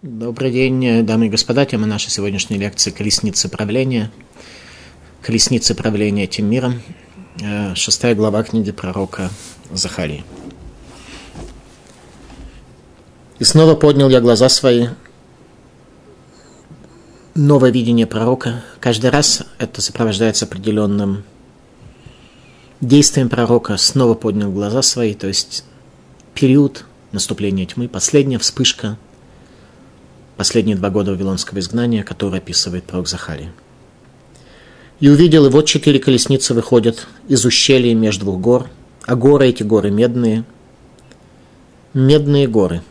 Добрый день, дамы и господа. Тема нашей сегодняшней лекции «Колесницы правления». «Колесницы правления этим миром». Э, шестая глава книги пророка Захарии. «И снова поднял я глаза свои». Новое видение пророка. Каждый раз это сопровождается определенным действием пророка. Снова поднял глаза свои, то есть период наступления тьмы, последняя вспышка – последние два года вавилонского изгнания, который описывает пророк Захария. «И увидел, и вот четыре колесницы выходят из ущелья между двух гор, а горы эти горы медные, медные горы.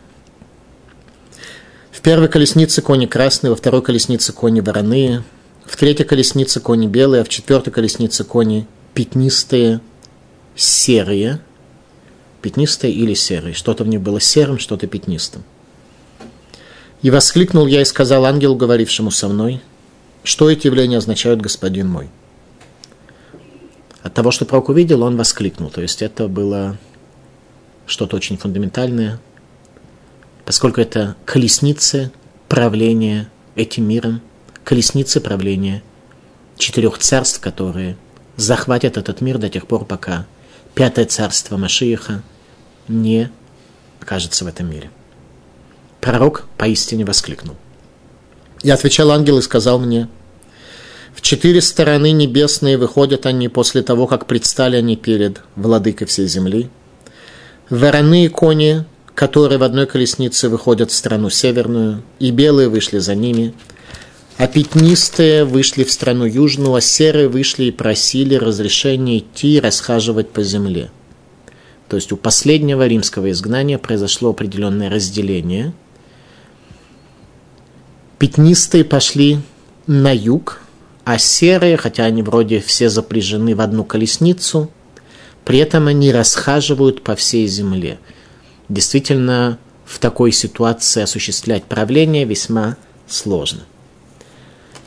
В первой колеснице кони красные, во второй колеснице кони вороные, в третьей колеснице кони белые, а в четвертой колеснице кони пятнистые, серые, пятнистые или серые. Что-то в них было серым, что-то пятнистым. И воскликнул я и сказал ангелу, говорившему со мной, что эти явления означают, господин мой. От того, что пророк увидел, он воскликнул. То есть это было что-то очень фундаментальное, поскольку это колесницы правления этим миром, колесницы правления четырех царств, которые захватят этот мир до тех пор, пока пятое царство Машииха не окажется в этом мире. Пророк поистине воскликнул. Я отвечал ангел и сказал мне, в четыре стороны небесные выходят они после того, как предстали они перед владыкой всей земли. Вороные кони, которые в одной колеснице выходят в страну северную, и белые вышли за ними, а пятнистые вышли в страну южную, а серые вышли и просили разрешения идти и расхаживать по земле. То есть у последнего римского изгнания произошло определенное разделение – Пятнистые пошли на юг, а серые, хотя они вроде все запряжены в одну колесницу, при этом они расхаживают по всей земле. Действительно, в такой ситуации осуществлять правление весьма сложно.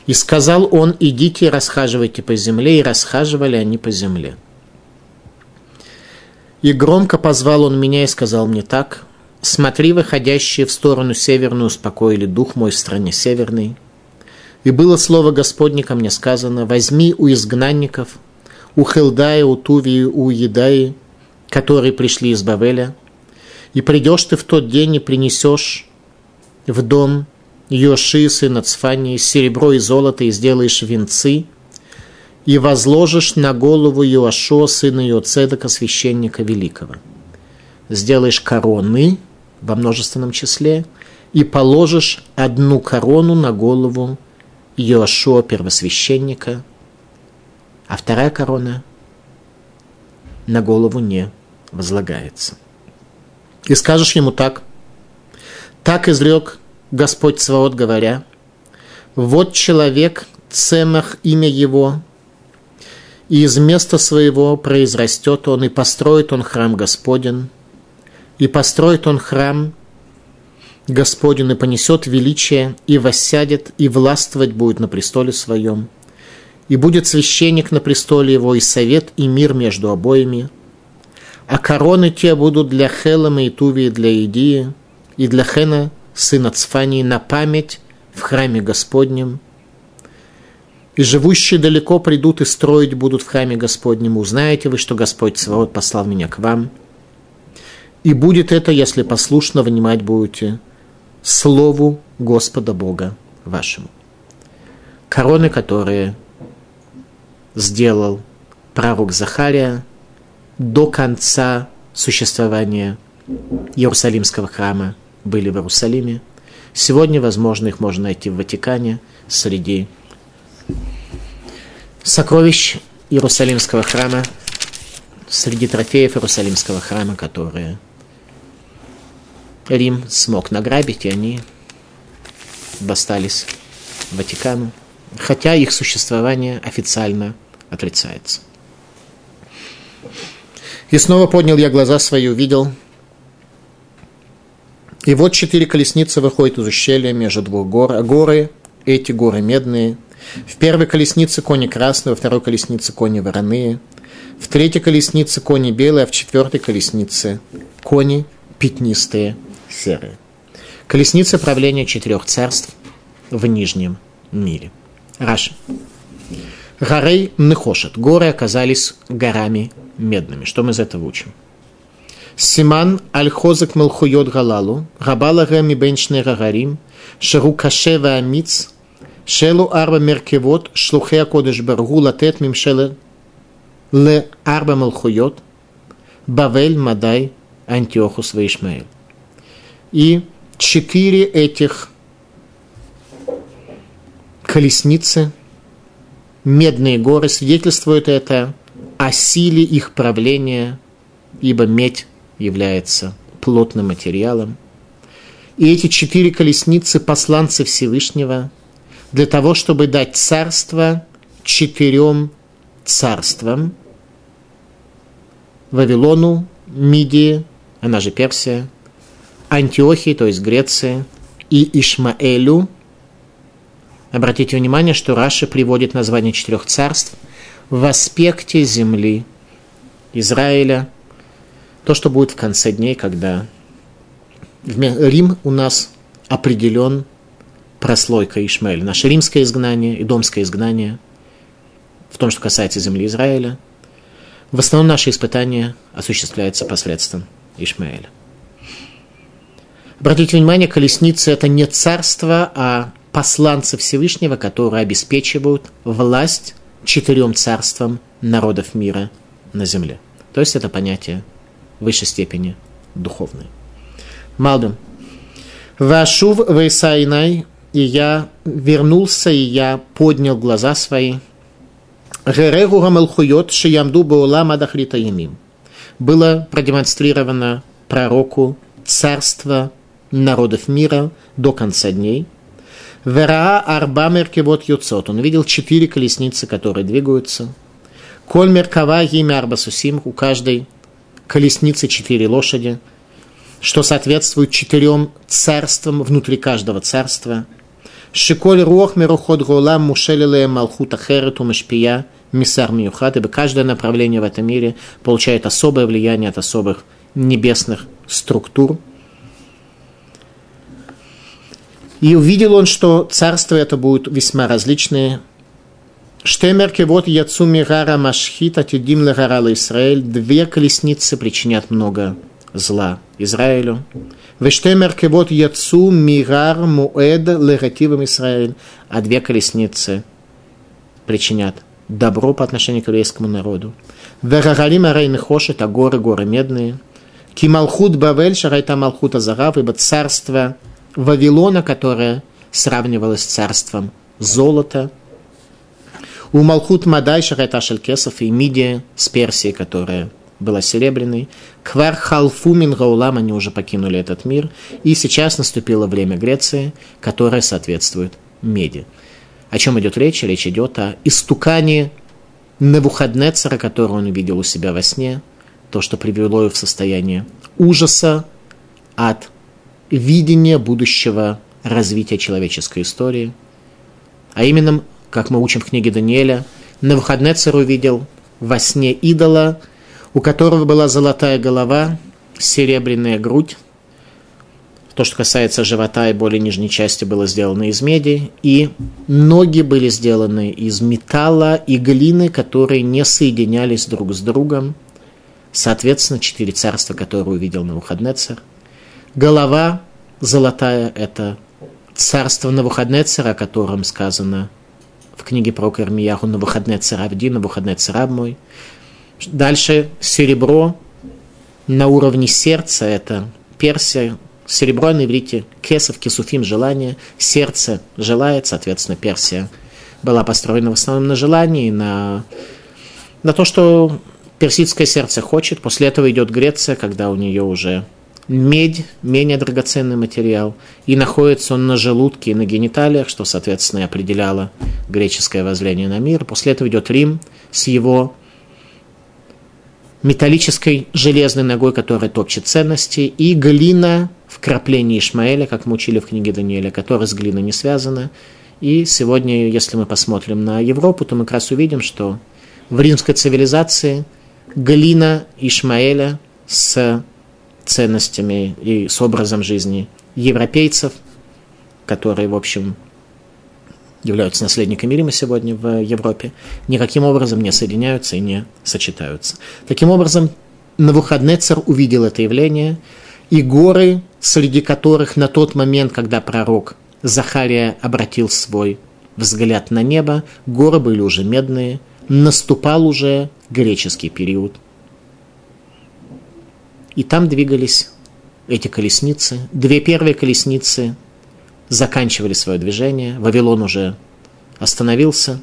И сказал он, идите расхаживайте по земле, и расхаживали они по земле. И громко позвал он меня и сказал мне так, Смотри, выходящие в сторону северную, успокоили дух мой в стране северной. И было слово Господне ко мне сказано, возьми у изгнанников, у Хелдая, у Тувии, у Едаи, которые пришли из Бавеля, и придешь ты в тот день и принесешь в дом Йоши, сына Цфании, серебро и золото, и сделаешь венцы, и возложишь на голову Йошуа, сына Йоцедока, священника великого. Сделаешь короны – во множественном числе, и положишь одну корону на голову Иошуа, первосвященника, а вторая корона на голову не возлагается. И скажешь ему так, так изрек Господь Сваот, говоря, вот человек, цемах имя его, и из места своего произрастет он, и построит он храм Господен – и построит он храм Господень, и понесет величие, и воссядет, и властвовать будет на престоле своем. И будет священник на престоле его, и совет, и мир между обоими. А короны те будут для Хелама и Тувии, для Идии, и для Хена, сына Цфании, на память в храме Господнем. И живущие далеко придут и строить будут в храме Господнем. Узнаете вы, что Господь Свобод послал меня к вам – и будет это, если послушно внимать будете Слову Господа Бога вашему. Короны, которые сделал пророк Захария до конца существования Иерусалимского храма были в Иерусалиме. Сегодня, возможно, их можно найти в Ватикане среди сокровищ Иерусалимского храма, среди трофеев Иерусалимского храма, которые Рим смог награбить, и они достались Ватикану, хотя их существование официально отрицается. И снова поднял я глаза свои, увидел, и вот четыре колесницы выходят из ущелья между двух гор, а горы, эти горы медные. В первой колеснице кони красные, во второй колеснице кони вороные, в третьей колеснице кони белые, а в четвертой колеснице кони пятнистые серые. Колесница правления четырех царств в Нижнем мире. Раша. Горей Нехошет. Горы оказались горами медными. Что мы из этого учим? Симан аль-хозак мелхуйот галалу, рабала гами бенчне рагарим, шеру кашева амиц, шелу арба меркевот, шлухе акодыш баргу латет мимшеле ле арба мелхуйот, Бавель, Мадай, Антиохус и Ишмаэль. И четыре этих колесницы, медные горы свидетельствуют это о силе их правления, ибо медь является плотным материалом. И эти четыре колесницы – посланцы Всевышнего для того, чтобы дать царство четырем царствам – Вавилону, Мидии, она же Персия, Антиохии, то есть Греции, и Ишмаэлю. Обратите внимание, что Раша приводит название четырех царств в аспекте земли Израиля, то, что будет в конце дней, когда Рим у нас определен прослойка Ишмаэля. Наше римское изгнание и домское изгнание в том, что касается земли Израиля. В основном наши испытания осуществляются посредством Ишмаэля. Обратите внимание, колесницы – это не царство, а посланцы Всевышнего, которые обеспечивают власть четырем царствам народов мира на земле. То есть это понятие в высшей степени духовное. Малдум. Вашув вейсайнай, и я вернулся, и я поднял глаза свои. Герегу гамалхуйот шиямду баулам адахрита. Было продемонстрировано пророку царство народов мира до конца дней. Вераа арба меркевот юцот. Он видел четыре колесницы, которые двигаются. Коль меркава имя арба сусим. У каждой колесницы четыре лошади, что соответствует четырем царствам внутри каждого царства. Шиколь рух мерухот голам мушелиле малхута херету мешпия мисар миюхат, ибо каждое направление в этом мире получает особое влияние от особых небесных структур – и увидел он, что царство это будут весьма различные. Штемерки вот яцу мирара машхита тюдим легарала Израиль. Две колесницы причинят много зла Израилю. Вештемерки вот яцу мирар муэд легативом Израиль. А две колесницы причинят добро по отношению к еврейскому народу. Верагалим арейны хошет, а горы, горы медные. Кималхут Бавель, шарайта Малхута Зарав, ибо царство Вавилона, которая сравнивалась с царством золота. У Малхут Мадай Шарайта Шалькесов и Мидия с Персией, которая была серебряной. Квар Халфумин Гаулам, они уже покинули этот мир. И сейчас наступило время Греции, которое соответствует меди. О чем идет речь? Речь идет о истукане Навуходнецера, которого он увидел у себя во сне, то, что привело его в состояние ужаса от видение будущего развития человеческой истории. А именно, как мы учим в книге Даниэля, Навуходнецер увидел во сне идола, у которого была золотая голова, серебряная грудь, то, что касается живота и более нижней части, было сделано из меди, и ноги были сделаны из металла и глины, которые не соединялись друг с другом. Соответственно, четыре царства, которые увидел Навуходнецер – Голова золотая – это царство Навуходнецера, о котором сказано в книге про Кармияху Навуходнецер Авди, Навуходнецер Раб мой. Дальше серебро на уровне сердца – это Персия, серебро на иврите, кесов, кесуфим – желание, сердце желает, соответственно, Персия была построена в основном на желании, на, на то, что персидское сердце хочет. После этого идет Греция, когда у нее уже медь, менее драгоценный материал, и находится он на желудке и на гениталиях, что, соответственно, и определяло греческое воззрение на мир. После этого идет Рим с его металлической железной ногой, которая топчет ценности, и глина в краплении Ишмаэля, как мы учили в книге Даниэля, которая с глиной не связана. И сегодня, если мы посмотрим на Европу, то мы как раз увидим, что в римской цивилизации глина Ишмаэля с ценностями и с образом жизни европейцев, которые, в общем, являются наследниками Рима сегодня в Европе, никаким образом не соединяются и не сочетаются. Таким образом, Навуходнецер увидел это явление, и горы, среди которых на тот момент, когда пророк Захария обратил свой взгляд на небо, горы были уже медные, наступал уже греческий период. И там двигались эти колесницы. Две первые колесницы заканчивали свое движение. Вавилон уже остановился.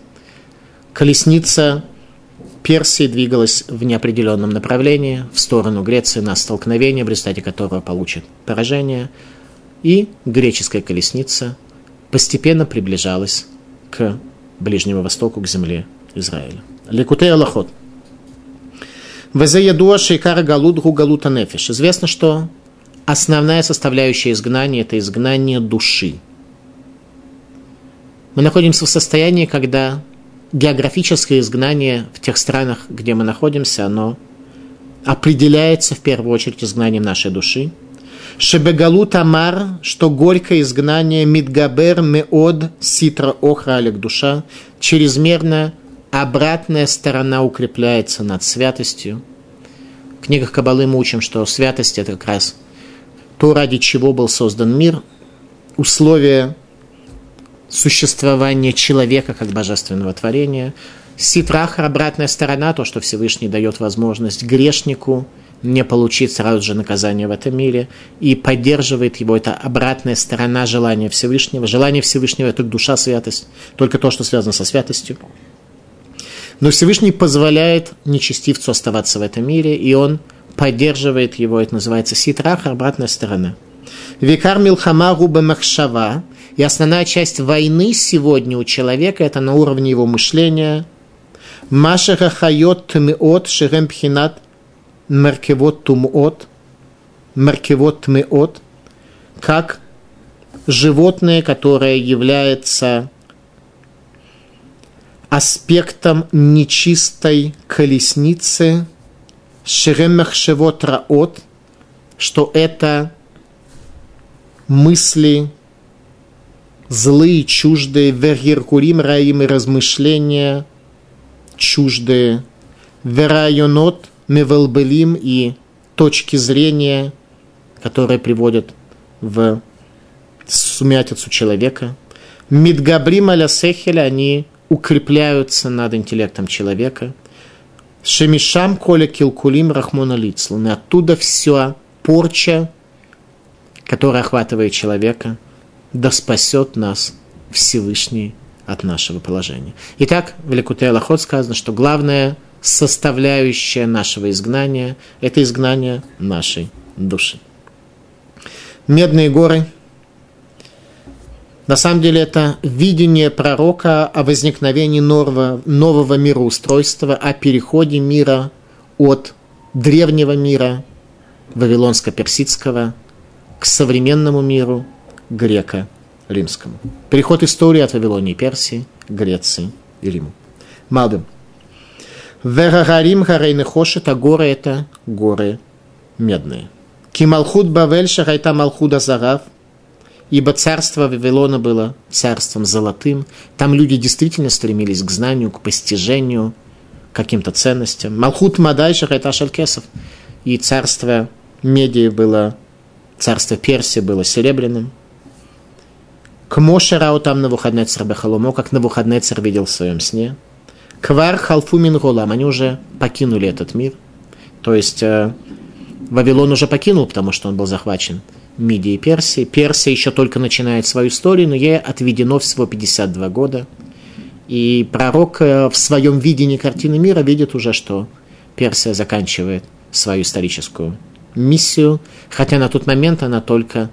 Колесница Персии двигалась в неопределенном направлении в сторону Греции на столкновение, в результате которого получит поражение. И греческая колесница постепенно приближалась к Ближнему Востоку, к земле Израиля. Лекутей Аллахот. Везеядуа шейкара галут гу галута нефиш. Известно, что основная составляющая изгнания – это изгнание души. Мы находимся в состоянии, когда географическое изгнание в тех странах, где мы находимся, оно определяется в первую очередь изгнанием нашей души. Шебегалут Амар, что горькое изгнание Мидгабер Меод Ситра Охра Алек душа, чрезмерно обратная сторона укрепляется над святостью. В книгах Кабалы мы учим, что святость – это как раз то, ради чего был создан мир, условия существования человека как божественного творения. Ситрахар – обратная сторона, то, что Всевышний дает возможность грешнику не получить сразу же наказание в этом мире и поддерживает его. Это обратная сторона желания Всевышнего. Желание Всевышнего – это душа святость, только то, что связано со святостью. Но Всевышний позволяет нечестивцу оставаться в этом мире, и он поддерживает его, это называется ситрах, обратная сторона. Викар Милхама Губа Махшава, и основная часть войны сегодня у человека это на уровне его мышления. Маша Хахайот Тмеот Шерем Пхинат Меркевот Тумот Меркевот Тмеот, как животное, которое является аспектом нечистой колесницы Раот, что это мысли злые, чуждые, вергиркурим раим и размышления чуждые, верайонот мевелбелим и точки зрения, которые приводят в сумятицу человека. Мидгабрим аля они укрепляются над интеллектом человека. Шемишам коля килкулим рахмона лицлан. И оттуда вся порча, которая охватывает человека, да спасет нас Всевышний от нашего положения. Итак, в Лекуте Аллахот сказано, что главная составляющая нашего изгнания – это изгнание нашей души. Медные горы – на самом деле это видение пророка о возникновении нового, нового мироустройства, о переходе мира от древнего мира, вавилонско-персидского, к современному миру, греко-римскому. Переход истории от Вавилонии и Персии к Греции и Риму. Малдым. Верагарим гарейны хошет, а горы это горы медные. Кималхуд Бавель шарайта Малхуда Зарав – Ибо царство Вавилона было царством золотым. Там люди действительно стремились к знанию, к постижению, к каким-то ценностям. Малхут Мадайша это Шалькесов. И царство Медии было, царство Персии было серебряным. К Мошерау там на выходной Бехалумо, как на выходной царь видел в своем сне. Квар Халфумин Голам, они уже покинули этот мир. То есть э, Вавилон уже покинул, потому что он был захвачен Мидии и Персии. Персия еще только начинает свою историю, но ей отведено всего 52 года. И пророк э, в своем видении картины мира видит уже, что Персия заканчивает свою историческую миссию, хотя на тот момент она только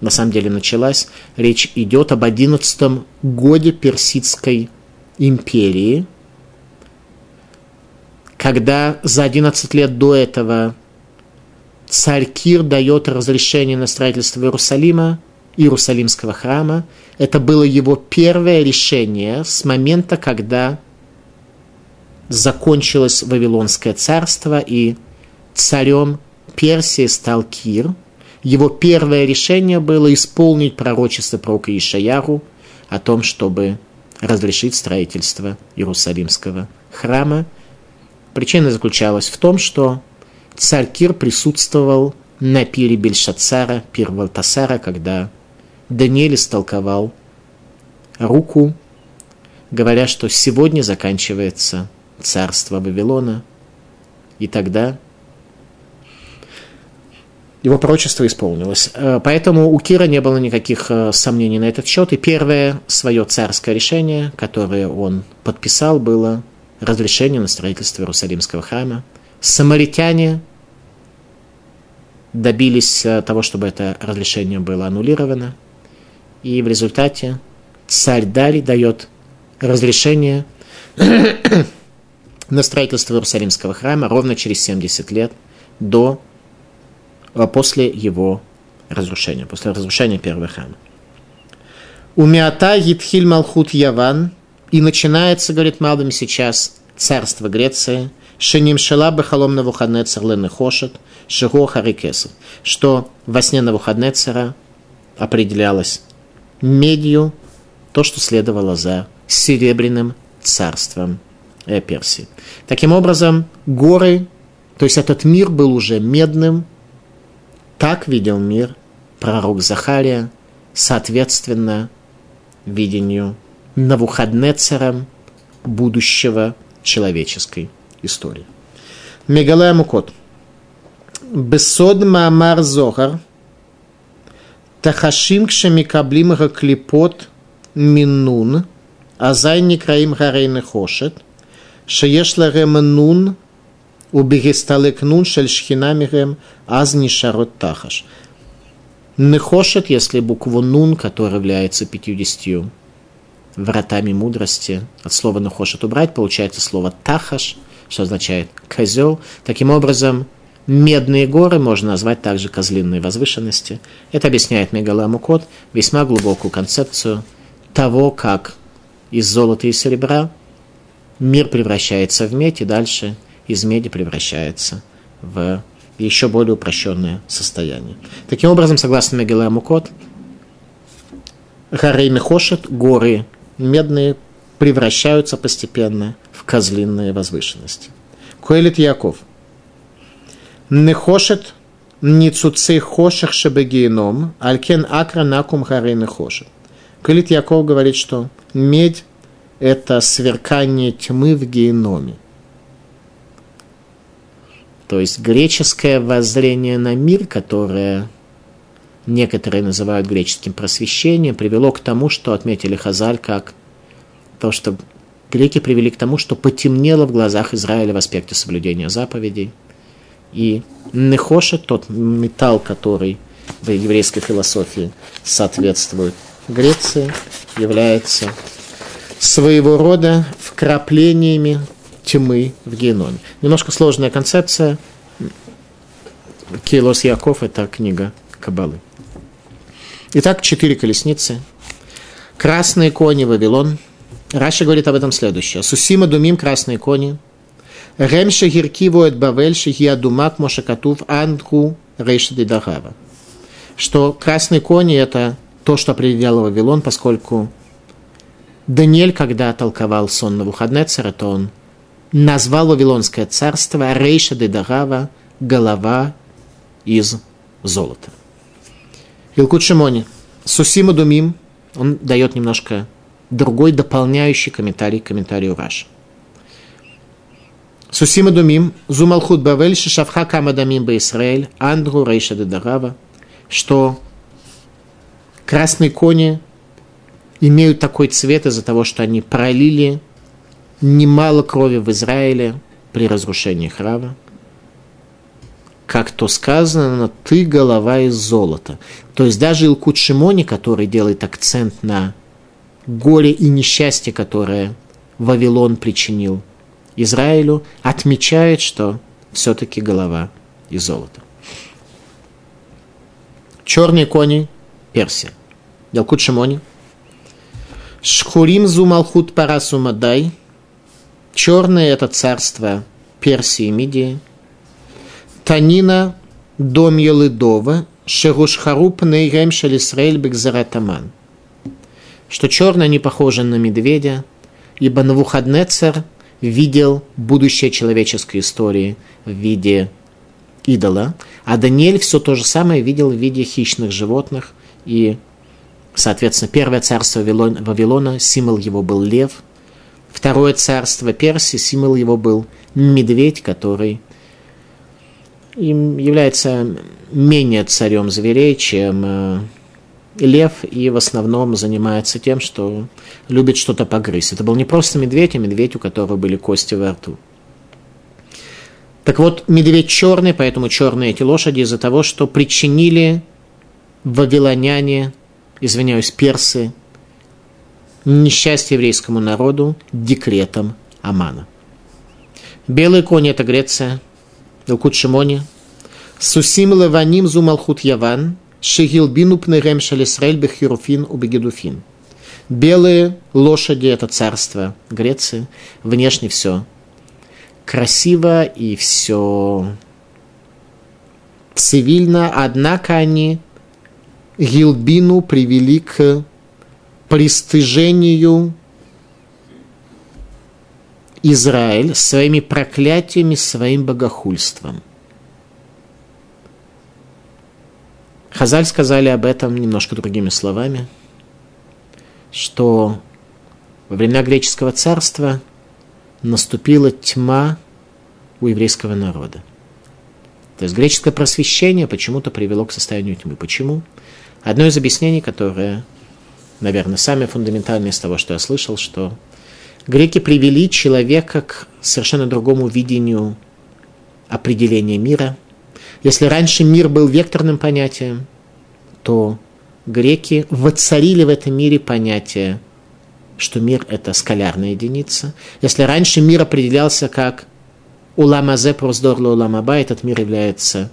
на самом деле началась. Речь идет об 11 годе Персидской империи, когда за 11 лет до этого царь Кир дает разрешение на строительство Иерусалима, Иерусалимского храма. Это было его первое решение с момента, когда закончилось Вавилонское царство, и царем Персии стал Кир. Его первое решение было исполнить пророчество пророка Ишаяру о том, чтобы разрешить строительство Иерусалимского храма. Причина заключалась в том, что царь Кир присутствовал на пире Бельшацара, пир Валтасара, когда Даниэль истолковал руку, говоря, что сегодня заканчивается царство Вавилона, и тогда его пророчество исполнилось. Э, поэтому у Кира не было никаких э, сомнений на этот счет. И первое свое царское решение, которое он подписал, было разрешение на строительство Иерусалимского храма. Самаритяне добились э, того, чтобы это разрешение было аннулировано. И в результате царь Дарий дает разрешение на строительство Иерусалимского храма ровно через 70 лет до а после его разрушения, после разрушения первого храма. У Миата Гитхиль Малхут Яван, и начинается, говорит Малбим, сейчас царство Греции, Шеним Шела Бахалом Навуходнецер Ленехошет, Шиго Харикесов, что во сне Навуходнецера определялось медью то, что следовало за серебряным царством Персии. Таким образом, горы, то есть этот мир был уже медным, так видел мир пророк Захария, соответственно, видению Навуходнецером будущего человеческой истории. Мегалая Мукот. Бесод Маамар Зохар. Тахашим кшемикаблим клипот минун. Азай некраим гарейны хошет. Шееш ларем нун убегисталекнун шель шхинамирем аз нишарот тахаш. Нехошет, если букву нун, которая является пятьюдесятью вратами мудрости, от слова нехошет убрать, получается слово тахаш, что означает козел. Таким образом, медные горы можно назвать также козлиные возвышенности. Это объясняет Мегаламукот весьма глубокую концепцию того, как из золота и серебра мир превращается в медь и дальше из меди превращается в еще более упрощенное состояние. Таким образом, согласно Мегиле Мукот, горы медные, превращаются постепенно в козлиные возвышенности. Коэлит Яков. Нехошет ницуцей хошех шебегиеном, алькен акра накум горы Нехошет. Коэлит Яков говорит, что медь – это сверкание тьмы в геноме. То есть греческое воззрение на мир, которое некоторые называют греческим просвещением, привело к тому, что отметили Хазаль как то, что греки привели к тому, что потемнело в глазах Израиля в аспекте соблюдения заповедей. И нехоша, тот металл, который в еврейской философии соответствует Греции, является своего рода вкраплениями тьмы в геноме. Немножко сложная концепция. Килос Яков – это книга Кабалы. Итак, четыре колесницы. Красные кони Вавилон. Раша говорит об этом следующее. Сусима думим красные кони. Ремша гиркиву эт бавель шихия думак мошакатув андху рейша дагава. Что красные кони – это то, что определял Вавилон, поскольку Даниэль, когда толковал сон на Навуходнецера, то он назвал Вавилонское царство Рейша де Дагава голова из золота. Илкут Шимони. Сусима Думим, он дает немножко другой дополняющий комментарий к комментарию Раши. Сусима Думим, Зумалхут Бавель, Шишавха Камадамим Баисраэль, Андру Рейша де Дагава, что красные кони имеют такой цвет из-за того, что они пролили немало крови в Израиле при разрушении храма. Как то сказано, ты голова из золота. То есть даже Илкут Шимони, который делает акцент на горе и несчастье, которое Вавилон причинил Израилю, отмечает, что все-таки голова из золота. Черные кони – Персия. Ялкут Шимони. Шхурим зумалхут парасумадай – Черное – это царство Персии и Мидии. Танина – дом Елыдова, Шерушхаруп нейрем шалисраэль бекзаратаман. Что черное не похоже на медведя, ибо Навуходнецер видел будущее человеческой истории в виде идола, а Даниэль все то же самое видел в виде хищных животных, и, соответственно, первое царство Вавилона, символ его был лев, второе царство Персии, символ его был медведь, который им является менее царем зверей, чем э, лев, и в основном занимается тем, что любит что-то погрызть. Это был не просто медведь, а медведь, у которого были кости во рту. Так вот, медведь черный, поэтому черные эти лошади из-за того, что причинили вавилоняне, извиняюсь, персы, несчастье еврейскому народу декретом Амана. Белые кони – это Греция, Илкут Шимони. Сусим леваним зу малхут яван, шегилбину пнерем шалисраэль бехируфин убегедуфин. Белые лошади – это царство Греции. Внешне все красиво и все цивильно, однако они Гилбину привели к пристыжению Израиль своими проклятиями, своим богохульством. Хазаль сказали об этом немножко другими словами, что во времена греческого царства наступила тьма у еврейского народа. То есть греческое просвещение почему-то привело к состоянию тьмы. Почему? Одно из объяснений, которое, наверное, самое фундаментальное из того, что я слышал, что Греки привели человека к совершенно другому видению определения мира. Если раньше мир был векторным понятием, то греки воцарили в этом мире понятие, что мир – это скалярная единица. Если раньше мир определялся как уламазе проздорло уламаба, этот мир является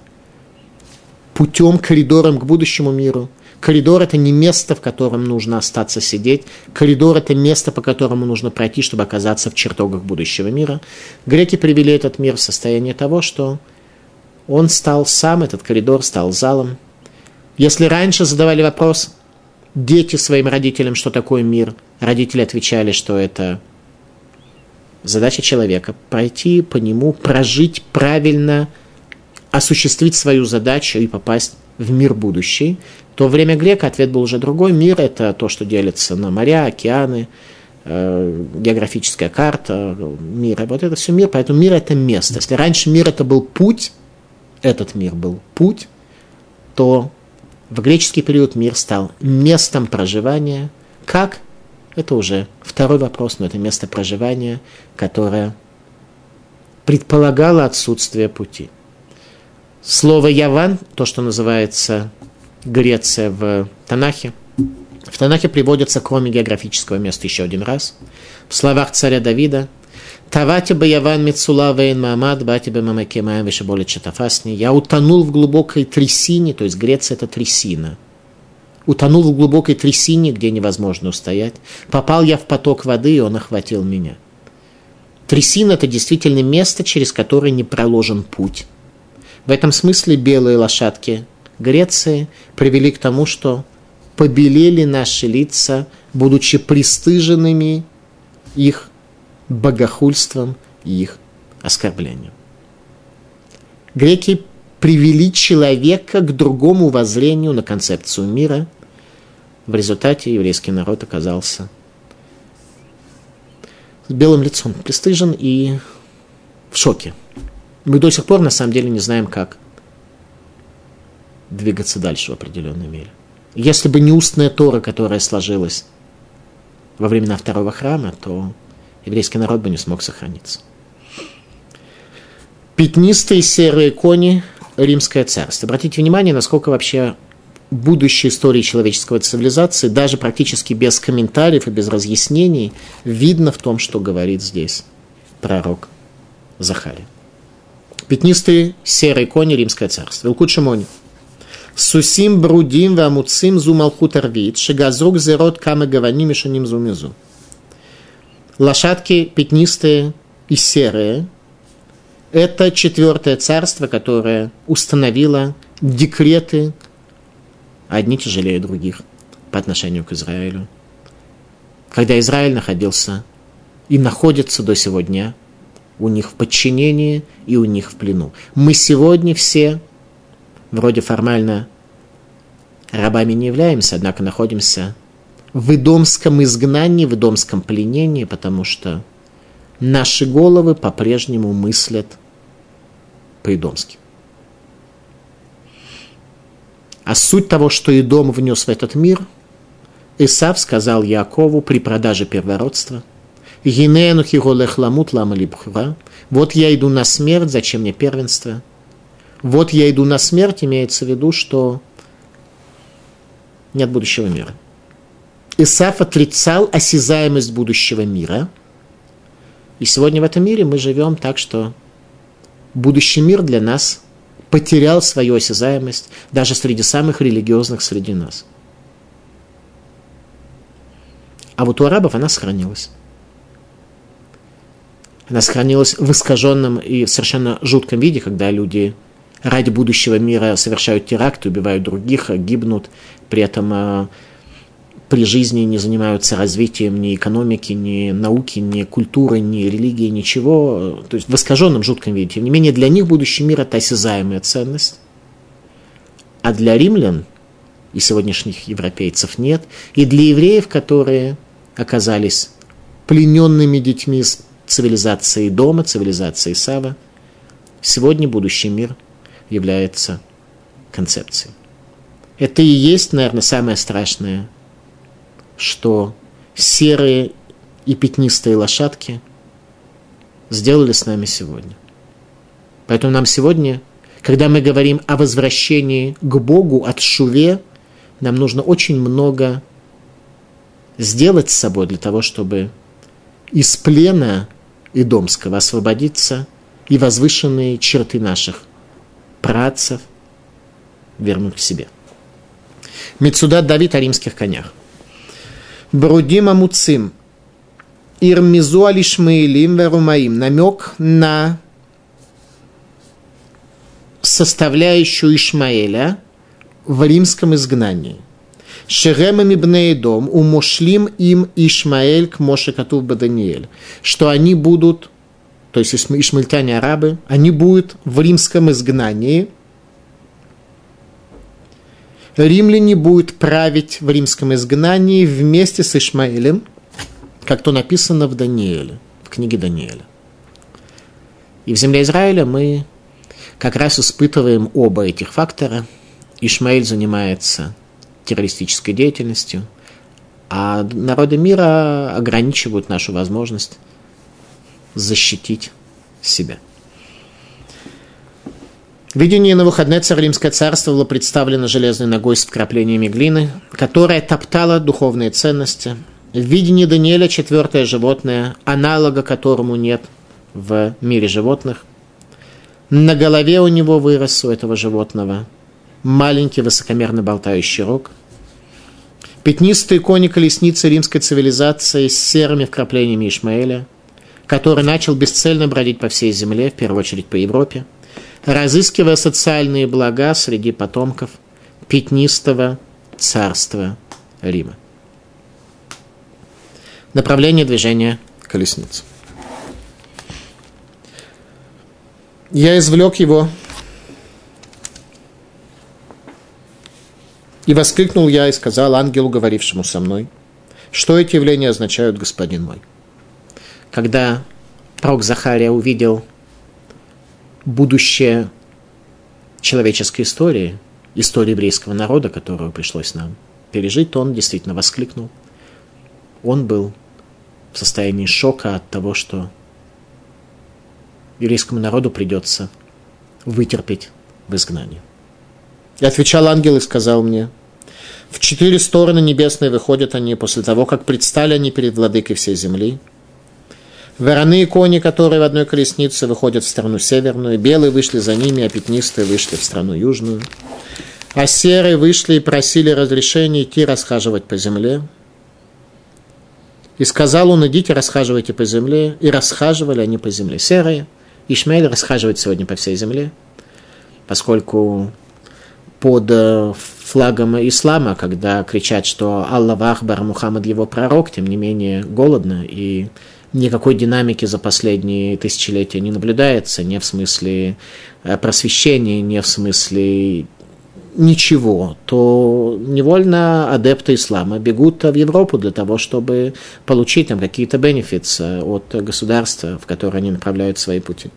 путем, коридором к будущему миру – Коридор – это не место, в котором нужно остаться сидеть. Коридор – это место, по которому нужно пройти, чтобы оказаться в чертогах будущего мира. Греки привели этот мир в состояние того, что он стал сам, этот коридор стал залом. Если раньше задавали вопрос дети своим родителям, что такое мир, родители отвечали, что это задача человека – пройти по нему, прожить правильно, осуществить свою задачу и попасть в мир будущий, то время грека ответ был уже другой. Мир – это то, что делится на моря, океаны, э, географическая карта мира. Вот это все мир, поэтому мир – это место. Если раньше мир – это был путь, этот мир был путь, то в греческий период мир стал местом проживания. Как? Это уже второй вопрос, но это место проживания, которое предполагало отсутствие пути. Слово «яван», то, что называется Греция в Танахе, в Танахе приводится, кроме географического места, еще один раз. В словах царя Давида «Тавати бы яван мицула вейн маамад, бати бы мамаке маем вишеболит чатафасни». Я утонул в глубокой трясине, то есть Греция – это трясина. Утонул в глубокой трясине, где невозможно устоять. Попал я в поток воды, и он охватил меня. Трясина – это действительно место, через которое не проложен путь. В этом смысле белые лошадки Греции привели к тому, что побелели наши лица, будучи пристыженными их богохульством и их оскорблением. Греки привели человека к другому воззрению на концепцию мира. В результате еврейский народ оказался с белым лицом пристыжен и в шоке. Мы до сих пор на самом деле не знаем, как двигаться дальше в определенной мере. Если бы не устная Тора, которая сложилась во времена второго храма, то еврейский народ бы не смог сохраниться. Пятнистые серые кони – римское царство. Обратите внимание, насколько вообще будущей истории человеческой цивилизации, даже практически без комментариев и без разъяснений, видно в том, что говорит здесь пророк Захария. Пятнистые серые кони Римское царство. Илкут Шимони. Сусим брудим вамуцим зу малхут арвит, зерот кама гаваним и шаним зумизу. Лошадки пятнистые и серые – это четвертое царство, которое установило декреты одни тяжелее других по отношению к Израилю. Когда Израиль находился и находится до сегодня у них в подчинении и у них в плену. Мы сегодня все вроде формально рабами не являемся, однако находимся в идомском изгнании, в идомском пленении, потому что наши головы по-прежнему мыслят по-идомски. А суть того, что Идом внес в этот мир, Исав сказал Якову при продаже первородства, «Гинену хиголех ламут лама либхра» Вот я иду на смерть, зачем мне первенство? Вот я иду на смерть, имеется в виду, что нет будущего мира. Исаф отрицал осязаемость будущего мира. И сегодня в этом мире мы живем так, что будущий мир для нас потерял свою осязаемость даже среди самых религиозных среди нас. А вот у арабов она сохранилась. Она сохранилась в искаженном и совершенно жутком виде, когда люди ради будущего мира совершают теракты, убивают других, гибнут, при этом э, при жизни не занимаются развитием ни экономики, ни науки, ни культуры, ни религии, ничего. То есть в искаженном жутком виде. Тем не менее, для них будущий мир – это осязаемая ценность. А для римлян и сегодняшних европейцев нет. И для евреев, которые оказались плененными детьми цивилизации дома, цивилизации Сава, сегодня будущий мир является концепцией. Это и есть, наверное, самое страшное – что серые и пятнистые лошадки сделали с нами сегодня. Поэтому нам сегодня, когда мы говорим о возвращении к Богу от Шуве, нам нужно очень много сделать с собой для того, чтобы из плена Идомского освободиться и возвышенные черты наших працев вернуть к себе. Мецудат Давид о римских конях. Брудим Амуцим. Ирмизу Алишмаилим Верумаим. Намек на составляющую Ишмаэля в римском изгнании. Шеремами бнеидом умошлим им Ишмаэль к Моше Катув Даниэль. Что они будут, то есть ишмальтяне арабы, они будут в римском изгнании – римляне будут править в римском изгнании вместе с Ишмаэлем, как то написано в Данииле, в книге Даниэля. И в земле Израиля мы как раз испытываем оба этих фактора. Ишмаэль занимается террористической деятельностью, а народы мира ограничивают нашу возможность защитить себя. Видение на выходные царь Римское царство было представлено железной ногой с вкраплениями глины, которая топтала духовные ценности. В видении Даниэля четвертое животное, аналога которому нет в мире животных. На голове у него вырос у этого животного маленький высокомерно болтающий рог. Пятнистые кони колесницы римской цивилизации с серыми вкраплениями Ишмаэля, который начал бесцельно бродить по всей земле, в первую очередь по Европе – разыскивая социальные блага среди потомков пятнистого царства Рима. Направление движения колесниц. Я извлек его и воскликнул я и сказал ангелу, говорившему со мной, что эти явления означают, господин мой. Когда пророк Захария увидел будущее человеческой истории, истории еврейского народа, которую пришлось нам пережить, то он действительно воскликнул. Он был в состоянии шока от того, что еврейскому народу придется вытерпеть в изгнании. И отвечал ангел и сказал мне, в четыре стороны небесные выходят они после того, как предстали они перед владыкой всей земли – Вороны и кони, которые в одной колеснице выходят в страну северную, белые вышли за ними, а пятнистые вышли в страну южную. А серые вышли и просили разрешения идти расхаживать по земле. И сказал он, идите, расхаживайте по земле. И расхаживали они по земле. Серые. Ишмаэль расхаживает сегодня по всей земле, поскольку под э, флагом ислама, когда кричат, что Аллах Ахбар, Мухаммад его пророк, тем не менее голодно, и никакой динамики за последние тысячелетия не наблюдается, не в смысле э, просвещения, не в смысле ничего, то невольно адепты ислама бегут в Европу для того, чтобы получить там какие-то бенефиты от государства, в которое они направляют свои пути.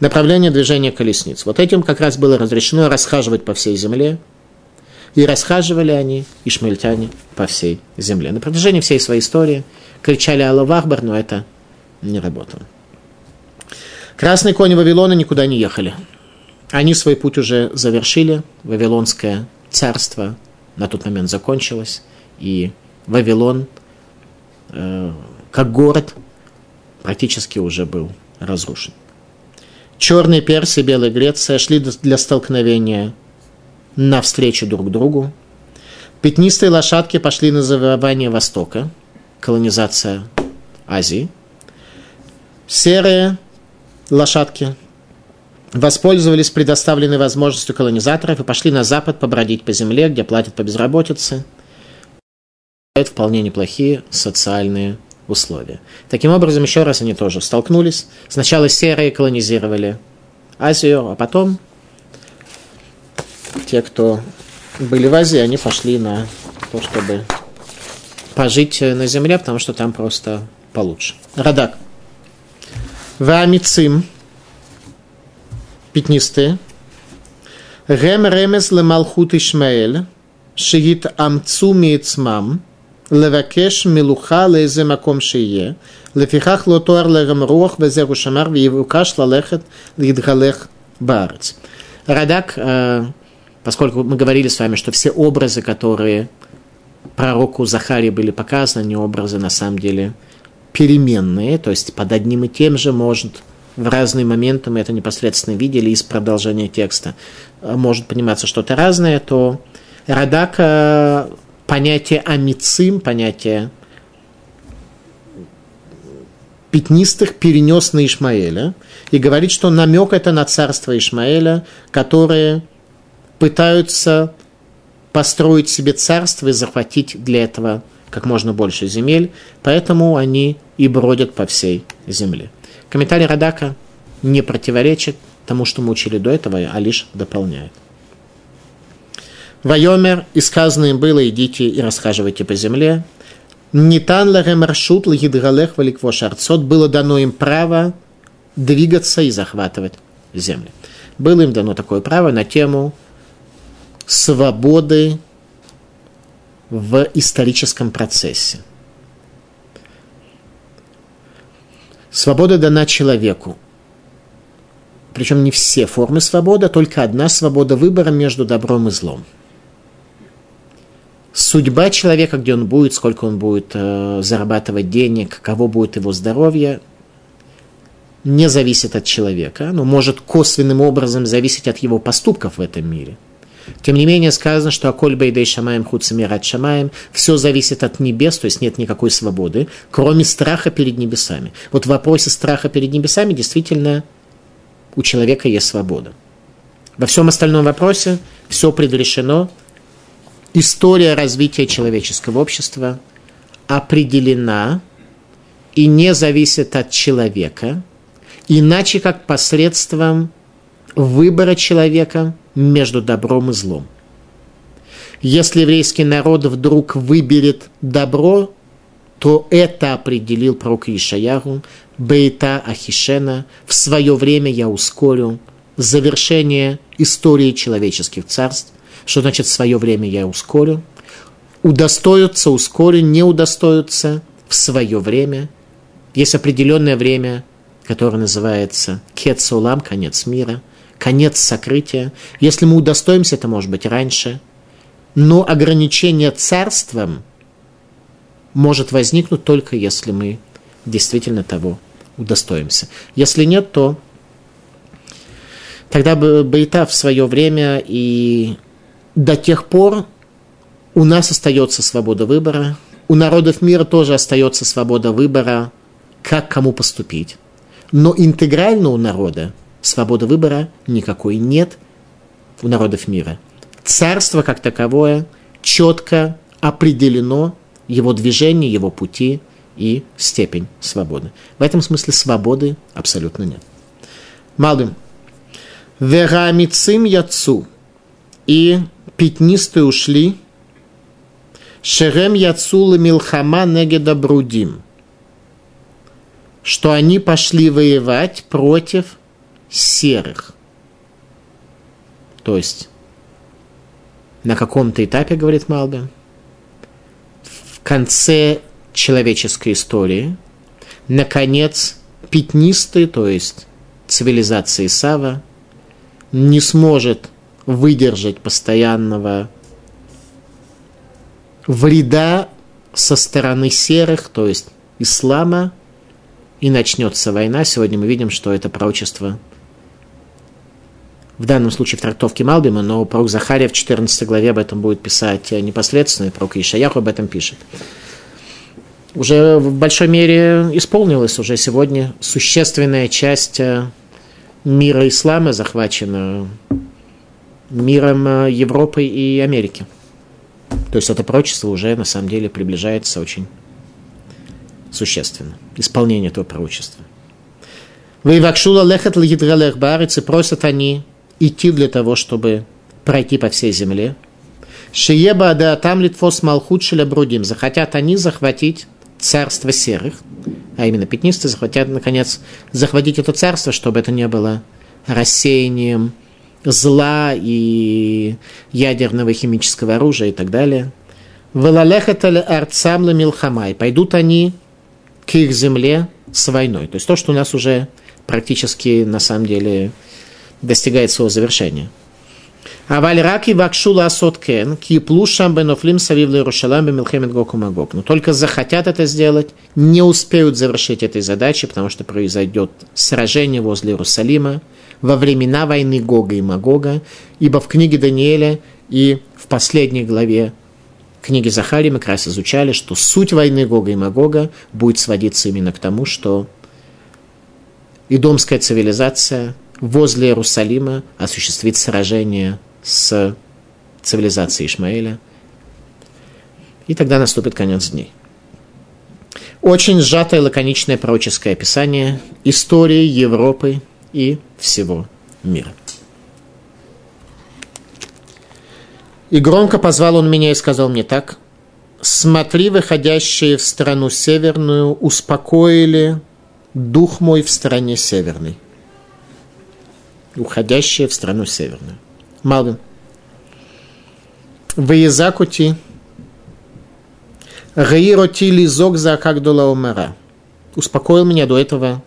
Направление движения колесниц. Вот этим как раз было разрешено расхаживать по всей земле, и расхаживали они, ишмаильтяне, по всей земле. На протяжении всей своей истории кричали Аллах Ахбар, но это не работало. Красные кони Вавилона никуда не ехали. Они свой путь уже завершили. Вавилонское царство на тот момент закончилось. И Вавилон, э, как город, практически уже был разрушен. Черные персы и белая Греция шли для столкновения навстречу друг другу. Пятнистые лошадки пошли на завоевание Востока, колонизация Азии. Серые лошадки воспользовались предоставленной возможностью колонизаторов и пошли на запад побродить по земле, где платят по безработице. Это вполне неплохие социальные условия. Таким образом, еще раз они тоже столкнулись. Сначала серые колонизировали Азию, а потом те, кто были в Азии, они пошли на то, чтобы пожить на земле, потому что там просто получше. Радак. Вамицим, пятнистые. Гем ремес лемалхут Ишмаэль, шиит амцу мецмам, левакеш милуха лезе маком шие, лефихах лотуар легам рух везеру шамар вивукаш лалехет лидгалех барц. Радак, поскольку мы говорили с вами, что все образы, которые пророку Захарии были показаны, не образы на самом деле – переменные, то есть под одним и тем же может в разные моменты, мы это непосредственно видели из продолжения текста, э, может пониматься что-то разное, то Радак э, понятие амицим, понятие пятнистых перенес на Ишмаэля и говорит, что намек это на царство Ишмаэля, которые пытаются построить себе царство и захватить для этого как можно больше земель, поэтому они и бродят по всей земле. Комментарий Радака не противоречит тому, что мы учили до этого, а лишь дополняет. Вайомер, и сказано им было, идите и расхаживайте по земле. Нитан ларем маршрут лгидгалех валиквош арцот, было дано им право двигаться и захватывать земли. Было им дано такое право на тему свободы в историческом процессе. Свобода дана человеку. Причем не все формы свободы, а только одна свобода выбора между добром и злом. Судьба человека, где он будет, сколько он будет э, зарабатывать денег, каково будет его здоровье, не зависит от человека, но может косвенным образом зависеть от его поступков в этом мире – тем не менее, сказано, что Аколь Бейдей Шамаем Хуцамират Шамаем, все зависит от небес, то есть нет никакой свободы, кроме страха перед небесами. Вот в вопросе страха перед небесами действительно у человека есть свобода. Во всем остальном вопросе все предрешено. История развития человеческого общества определена и не зависит от человека, иначе как посредством выбора человека между добром и злом. Если еврейский народ вдруг выберет добро, то это определил пророк Ишаяру, Бейта Ахишена, в свое время я ускорю завершение истории человеческих царств. Что значит в свое время я ускорю? Удостоятся, ускорю, не удостоятся в свое время. Есть определенное время, которое называется Кетсулам, конец мира – конец сокрытия. Если мы удостоимся, это может быть раньше. Но ограничение царством может возникнуть только если мы действительно того удостоимся. Если нет, то тогда бы Бейта в свое время и до тех пор у нас остается свобода выбора, у народов мира тоже остается свобода выбора, как кому поступить. Но интегрально у народа свободы выбора никакой нет у народов мира. царство как таковое четко определено, его движение, его пути и степень свободы. В этом смысле свободы абсолютно нет. Малдым. Верамицим яцу. И пятнистые ушли. Шерем яцу милхама негеда брудим. Что они пошли воевать против серых. То есть на каком-то этапе, говорит Малби, в конце человеческой истории, наконец, пятнистый, то есть цивилизация Исава, не сможет выдержать постоянного вреда со стороны серых, то есть ислама, и начнется война. Сегодня мы видим, что это пророчество в данном случае в трактовке Малбима, но пророк Захария в 14 главе об этом будет писать непосредственно, и пророк Ишаяху об этом пишет. Уже в большой мере исполнилась уже сегодня существенная часть э, мира ислама захвачена миром э, Европы и Америки. То есть это пророчество уже на самом деле приближается очень существенно. Исполнение этого пророчества. Вы вакшула лехат лгидралех барец и просят они идти для того, чтобы пройти по всей земле. Шиеба да там литфос малхут брудим. Захотят они захватить царство серых, а именно пятнистые захотят, наконец, захватить это царство, чтобы это не было рассеянием зла и ядерного химического оружия и так далее. Велалехаталь арцамла милхамай. Пойдут они к их земле с войной. То есть то, что у нас уже практически на самом деле достигает своего завершения. Аваль раки вакшула асоткен, ки плушам бенофлим савив лерушалам бемилхемет гоку магог. Но только захотят это сделать, не успеют завершить этой задачи, потому что произойдет сражение возле Иерусалима во времена войны Гога и Магога, ибо в книге Даниэля и в последней главе книги Захарии мы как раз изучали, что суть войны Гога и Магога будет сводиться именно к тому, что идомская цивилизация возле Иерусалима осуществит сражение с цивилизацией Ишмаэля. И тогда наступит конец дней. Очень сжатое лаконичное пророческое описание истории Европы и всего мира. И громко позвал он меня и сказал мне так. Смотри, выходящие в страну северную, успокоили дух мой в стране северной уходящие в страну северную. Малвин. Ваезакути. Гаироти лизок за кагдула умера. Успокоил меня до этого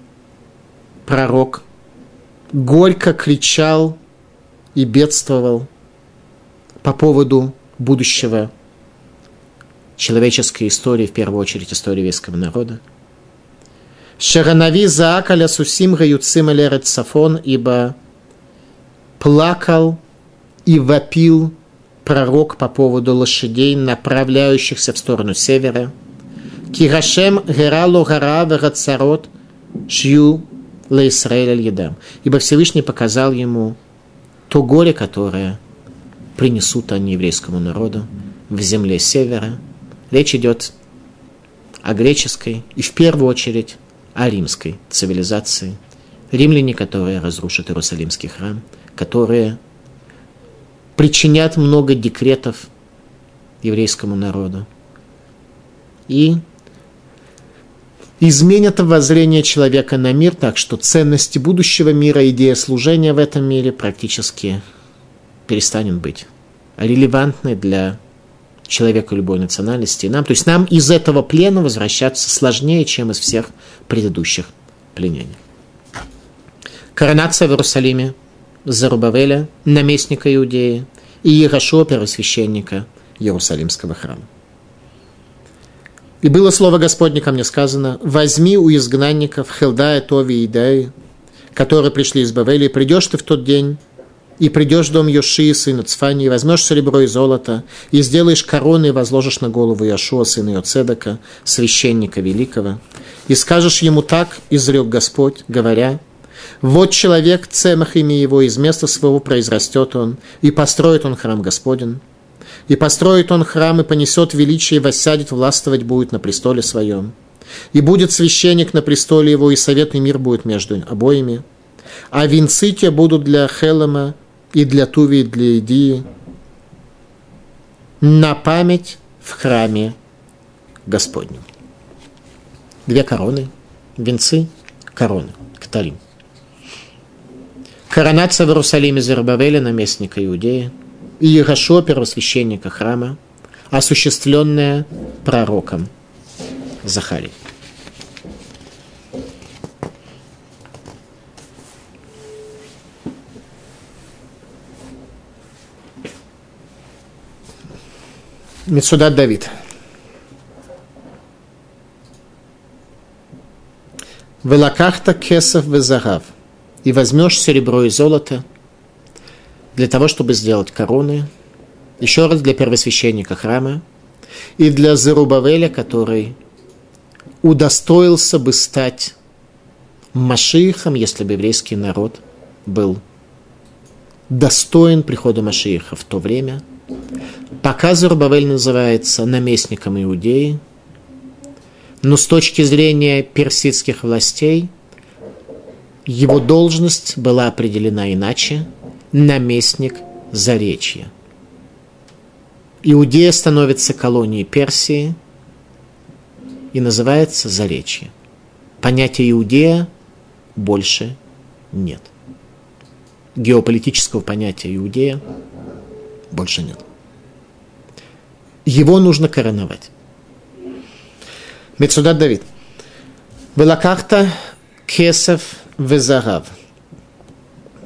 пророк. Горько кричал и бедствовал по поводу будущего человеческой истории, в первую очередь истории еврейского народа. Шаранави заакаля сусим гаюцим сафон, ибо плакал и вопил пророк по поводу лошадей, направляющихся в сторону севера. Кирашем герало гара вегацарот шью лаисраэль едам. Ибо Всевышний показал ему то горе, которое принесут они еврейскому народу в земле севера. Речь идет о греческой и в первую очередь о римской цивилизации. Римляне, которые разрушат Иерусалимский храм – которые причинят много декретов еврейскому народу. И изменят воззрение человека на мир так, что ценности будущего мира, идея служения в этом мире практически перестанет быть релевантной для человека любой национальности. Нам, то есть нам из этого плена возвращаться сложнее, чем из всех предыдущих пленений. Коронация в Иерусалиме Зарубавеля, наместника Иудеи, и Егошуа, первосвященника Иерусалимского храма. И было слово Господне ко мне сказано, возьми у изгнанников Хелдая, Тови и Идаи, которые пришли из Бавели, придешь ты в тот день, и придешь в дом Йоши, сына Цфани, и возьмешь серебро и золото, и сделаешь короны, и возложишь на голову Яшуа, сына Йоцедека, священника великого, и скажешь ему так, изрек Господь, говоря, Вот человек, цемах имя его, из места своего произрастет он, и построит он храм Господен. И построит он храм, и понесет величие, и воссядет, властвовать будет на престоле своем. И будет священник на престоле его, и советный мир будет между обоими. А венцы те будут для Хелема, и для Туви, и для Идии, на память в храме Господнем. Две короны, венцы, короны, каталим. Коронация в Иерусалиме Зербавеля, наместника Иудеи, и Иерошуа, первосвященника храма, осуществленная пророком Захарией. Мецудат Давид. Велакахта кесов везагав. И возьмешь серебро и золото для того, чтобы сделать короны. Еще раз для первосвященника храма и для Зарубавеля, который удостоился бы стать Машиихом, если бы еврейский народ был достоин прихода Машииха в то время. Пока Зарубавель называется наместником Иудеи, но с точки зрения персидских властей его должность была определена иначе – наместник Заречья. Иудея становится колонией Персии и называется Заречье. Понятия Иудея больше нет. Геополитического понятия Иудея больше нет. Его нужно короновать. Мецудат Давид. Велакахта кесов везарав.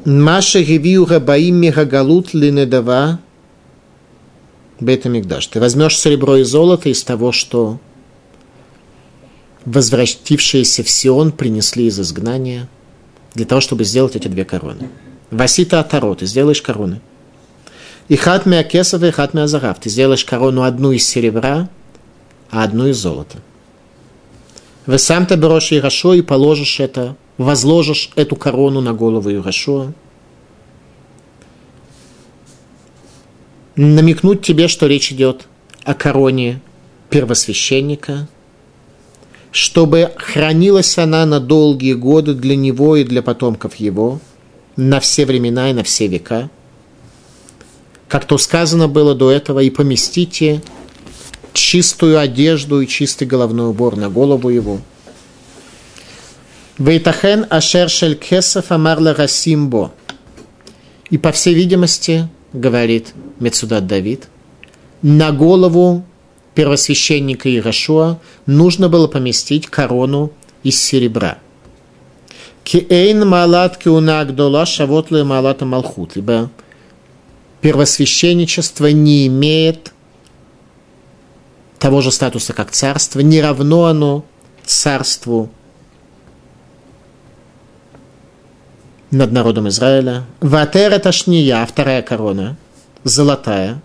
Маша гивию рабаим мегагалут линедава Бетамикдаш. Ты возьмешь серебро и золото из того, что возвратившиеся в Сион принесли из изгнания, для того, чтобы сделать эти две короны. Васита Атарот, ты сделаешь короны – и хатмя кесов, и хатмя азарав. Ты сделаешь корону одну из серебра, а одну из золота. Вы сам то берешь Ирашо и положишь это, возложишь эту корону на голову Ирашо. Намекнуть тебе, что речь идет о короне первосвященника, чтобы хранилась она на долгие годы для него и для потомков его, на все времена и на все века – как то сказано было до этого, и поместите чистую одежду и чистый головной убор на голову его. Вейтахен ашер шель кесов амарла расимбо. И по всей видимости, говорит Мецудат Давид, на голову первосвященника Ирашуа нужно было поместить корону из серебра. Киэйн малат киуна агдола шавотлы малата малхут. Ибо первосвященничество не имеет того же статуса, как царство, не равно оно царству над народом Израиля. Ватера Ташния, вторая корона, золотая,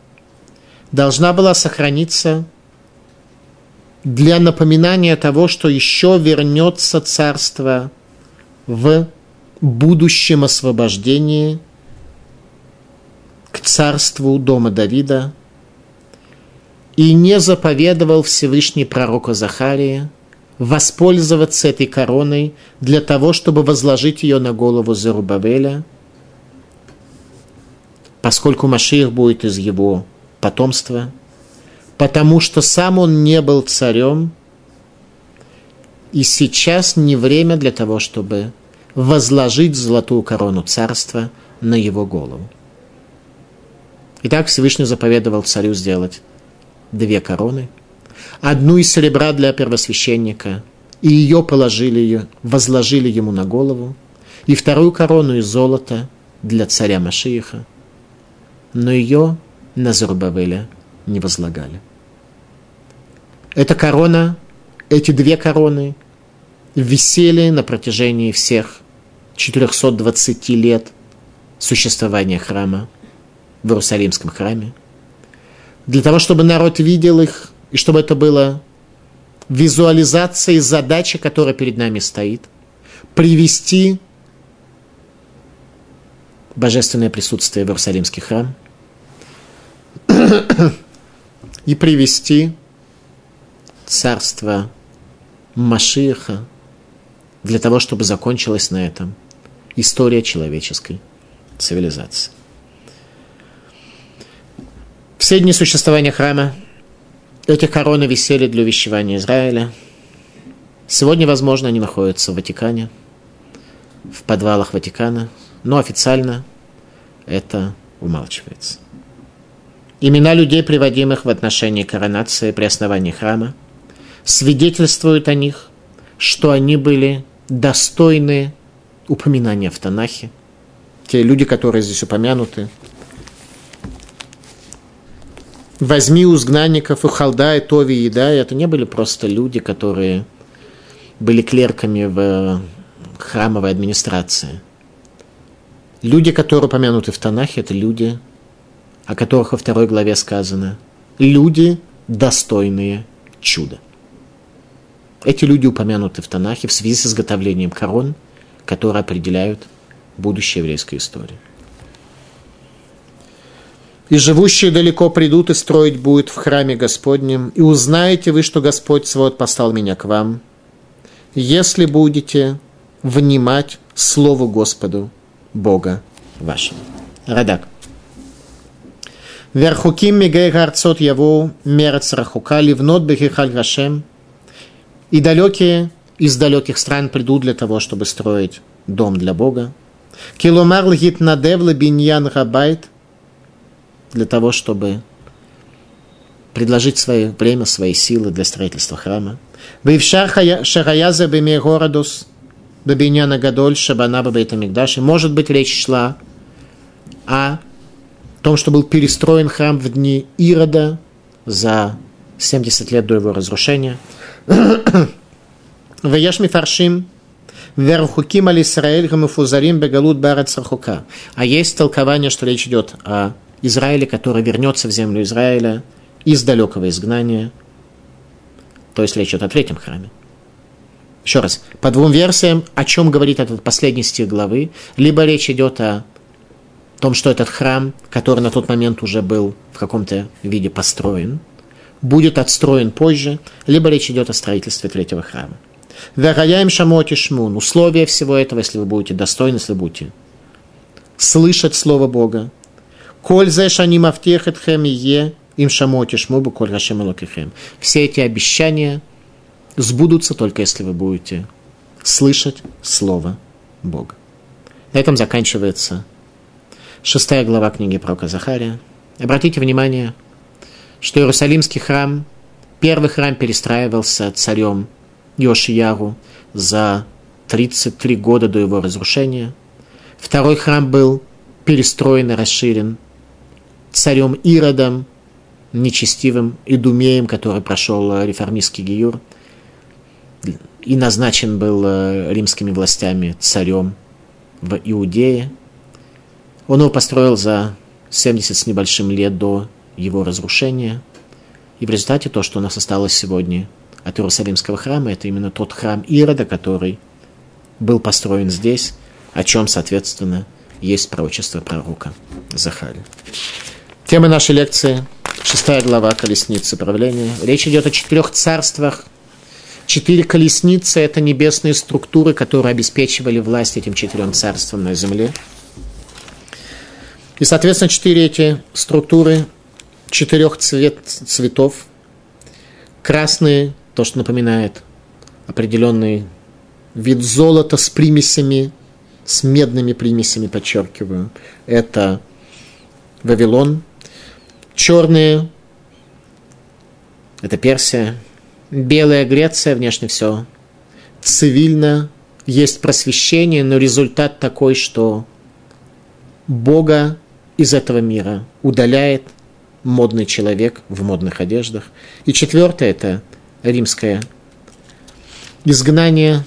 должна была сохраниться для напоминания того, что еще вернется царство в будущем освобождении – к царству дома Давида, и не заповедовал Всевышний пророка Захария воспользоваться этой короной для того, чтобы возложить ее на голову Зарубавеля, поскольку Машиих будет из его потомства, потому что сам он не был царем, и сейчас не время для того, чтобы возложить золотую корону царства на его голову. Итак, Всевышний заповедовал царю сделать две короны. Одну из серебра для первосвященника, и ее положили, возложили ему на голову, и вторую корону из золота для царя Машииха, но ее на Зарубавеля не возлагали. Эта корона, эти две короны висели на протяжении всех 420 лет существования храма – в Иерусалимском храме, для того, чтобы народ видел их, и чтобы это было визуализацией задачи, которая перед нами стоит, привести божественное присутствие в Иерусалимский храм и привести царство Машиха для того, чтобы закончилась на этом история человеческой цивилизации. Все дни существования храма эти короны висели для увещевания Израиля. Сегодня, возможно, они находятся в Ватикане, в подвалах Ватикана, но официально это умалчивается. Имена людей, приводимых в отношении коронации при основании храма, свидетельствуют о них, что они были достойны упоминания в Танахе. Те люди, которые здесь упомянуты, возьми у изгнанников и Халдай, Тови и Едай, это не были просто люди, которые были клерками в храмовой администрации. Люди, которые упомянуты в Танахе, это люди, о которых во второй главе сказано, люди, достойные чуда. Эти люди упомянуты в Танахе в связи с изготовлением корон, которые определяют будущее еврейской истории и живущие далеко придут и строить будет в храме Господнем, и узнаете вы, что Господь свод послал меня к вам, если будете внимать Слову Господу, Бога вашего. Радак. Верхуким мигей гарцот яву мерец рахука ливнот бехихаль гашем. И далекие из далеких стран придут для того, чтобы строить дом для Бога. Киломар лгит надев биньян габайт – для того, чтобы предложить свое время, свои силы для строительства храма. Бывшар Шараяза Беме Городус Бабиняна Гадоль Шабана Бабейтамикдаш. И может быть речь шла о том, что был перестроен храм в дни Ирода за 70 лет до его разрушения. Ваяш Мифаршим Верхуким Али Исраэль Гамуфузарим Бегалут Барат Сархука. А есть толкование, что речь идет о Израиля, который вернется в землю Израиля из далекого изгнания. То есть речь идет о третьем храме. Еще раз, по двум версиям, о чем говорит этот последний стих главы, либо речь идет о том, что этот храм, который на тот момент уже был в каком-то виде построен, будет отстроен позже, либо речь идет о строительстве третьего храма. Вераяем шамоти шмун. Условие всего этого, если вы будете достойны, если вы будете слышать Слово Бога, Коль зе шаним автехетхем е им шамоти шмобу коль рашем алокихем. Все эти обещания сбудутся только если вы будете слышать Слово Бога. На этом заканчивается шестая глава книги пророка Захария. Обратите внимание, что Иерусалимский храм, первый храм перестраивался царем Йошияру за 33 года до его разрушения. Второй храм был перестроен и расширен царем Иродом, нечестивым Идумеем, который прошел э, реформистский гиюр и назначен был э, римскими властями царем в Иудее. Он его построил за 70 с небольшим лет до его разрушения. И в результате то, что у нас осталось сегодня от Иерусалимского храма, это именно тот храм Ирода, который был построен здесь, о чем, соответственно, есть пророчество пророка Захария. Тема нашей лекции – шестая глава колесницы правления. Речь идет о четырех царствах. Четыре колесницы – это небесные структуры, которые обеспечивали власть этим четырем царствам на земле. И, соответственно, четыре эти структуры четырех цвет, цветов. Красный – то, что напоминает определенный вид золота с примесями, с медными примесями, подчеркиваю. Это Вавилон – черные – это Персия, белая Греция, внешне все цивильно, есть просвещение, но результат такой, что Бога из этого мира удаляет модный человек в модных одеждах. И четвертое – это римское изгнание,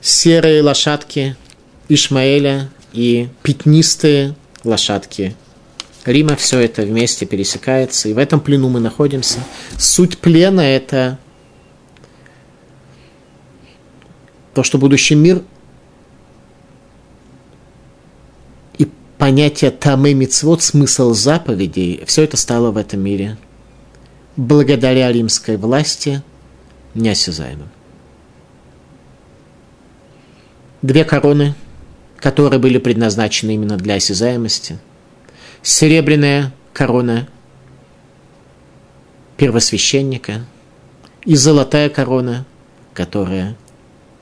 серые лошадки Ишмаэля и пятнистые лошадки Рима все это вместе пересекается, и в этом плену мы находимся. Суть плена – это то, что будущий мир понятие тамы мицвод, смысл заповедей, все это стало в этом мире благодаря римской власти неосязаемым. Две короны, которые были предназначены именно для осязаемости. Серебряная корона первосвященника и золотая корона, которая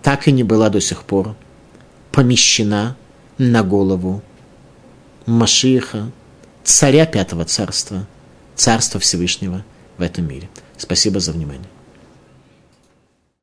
так и не была до сих пор помещена на голову Машиха, царя Пятого Царства, Царства Всевышнего в этом мире. Спасибо за внимание.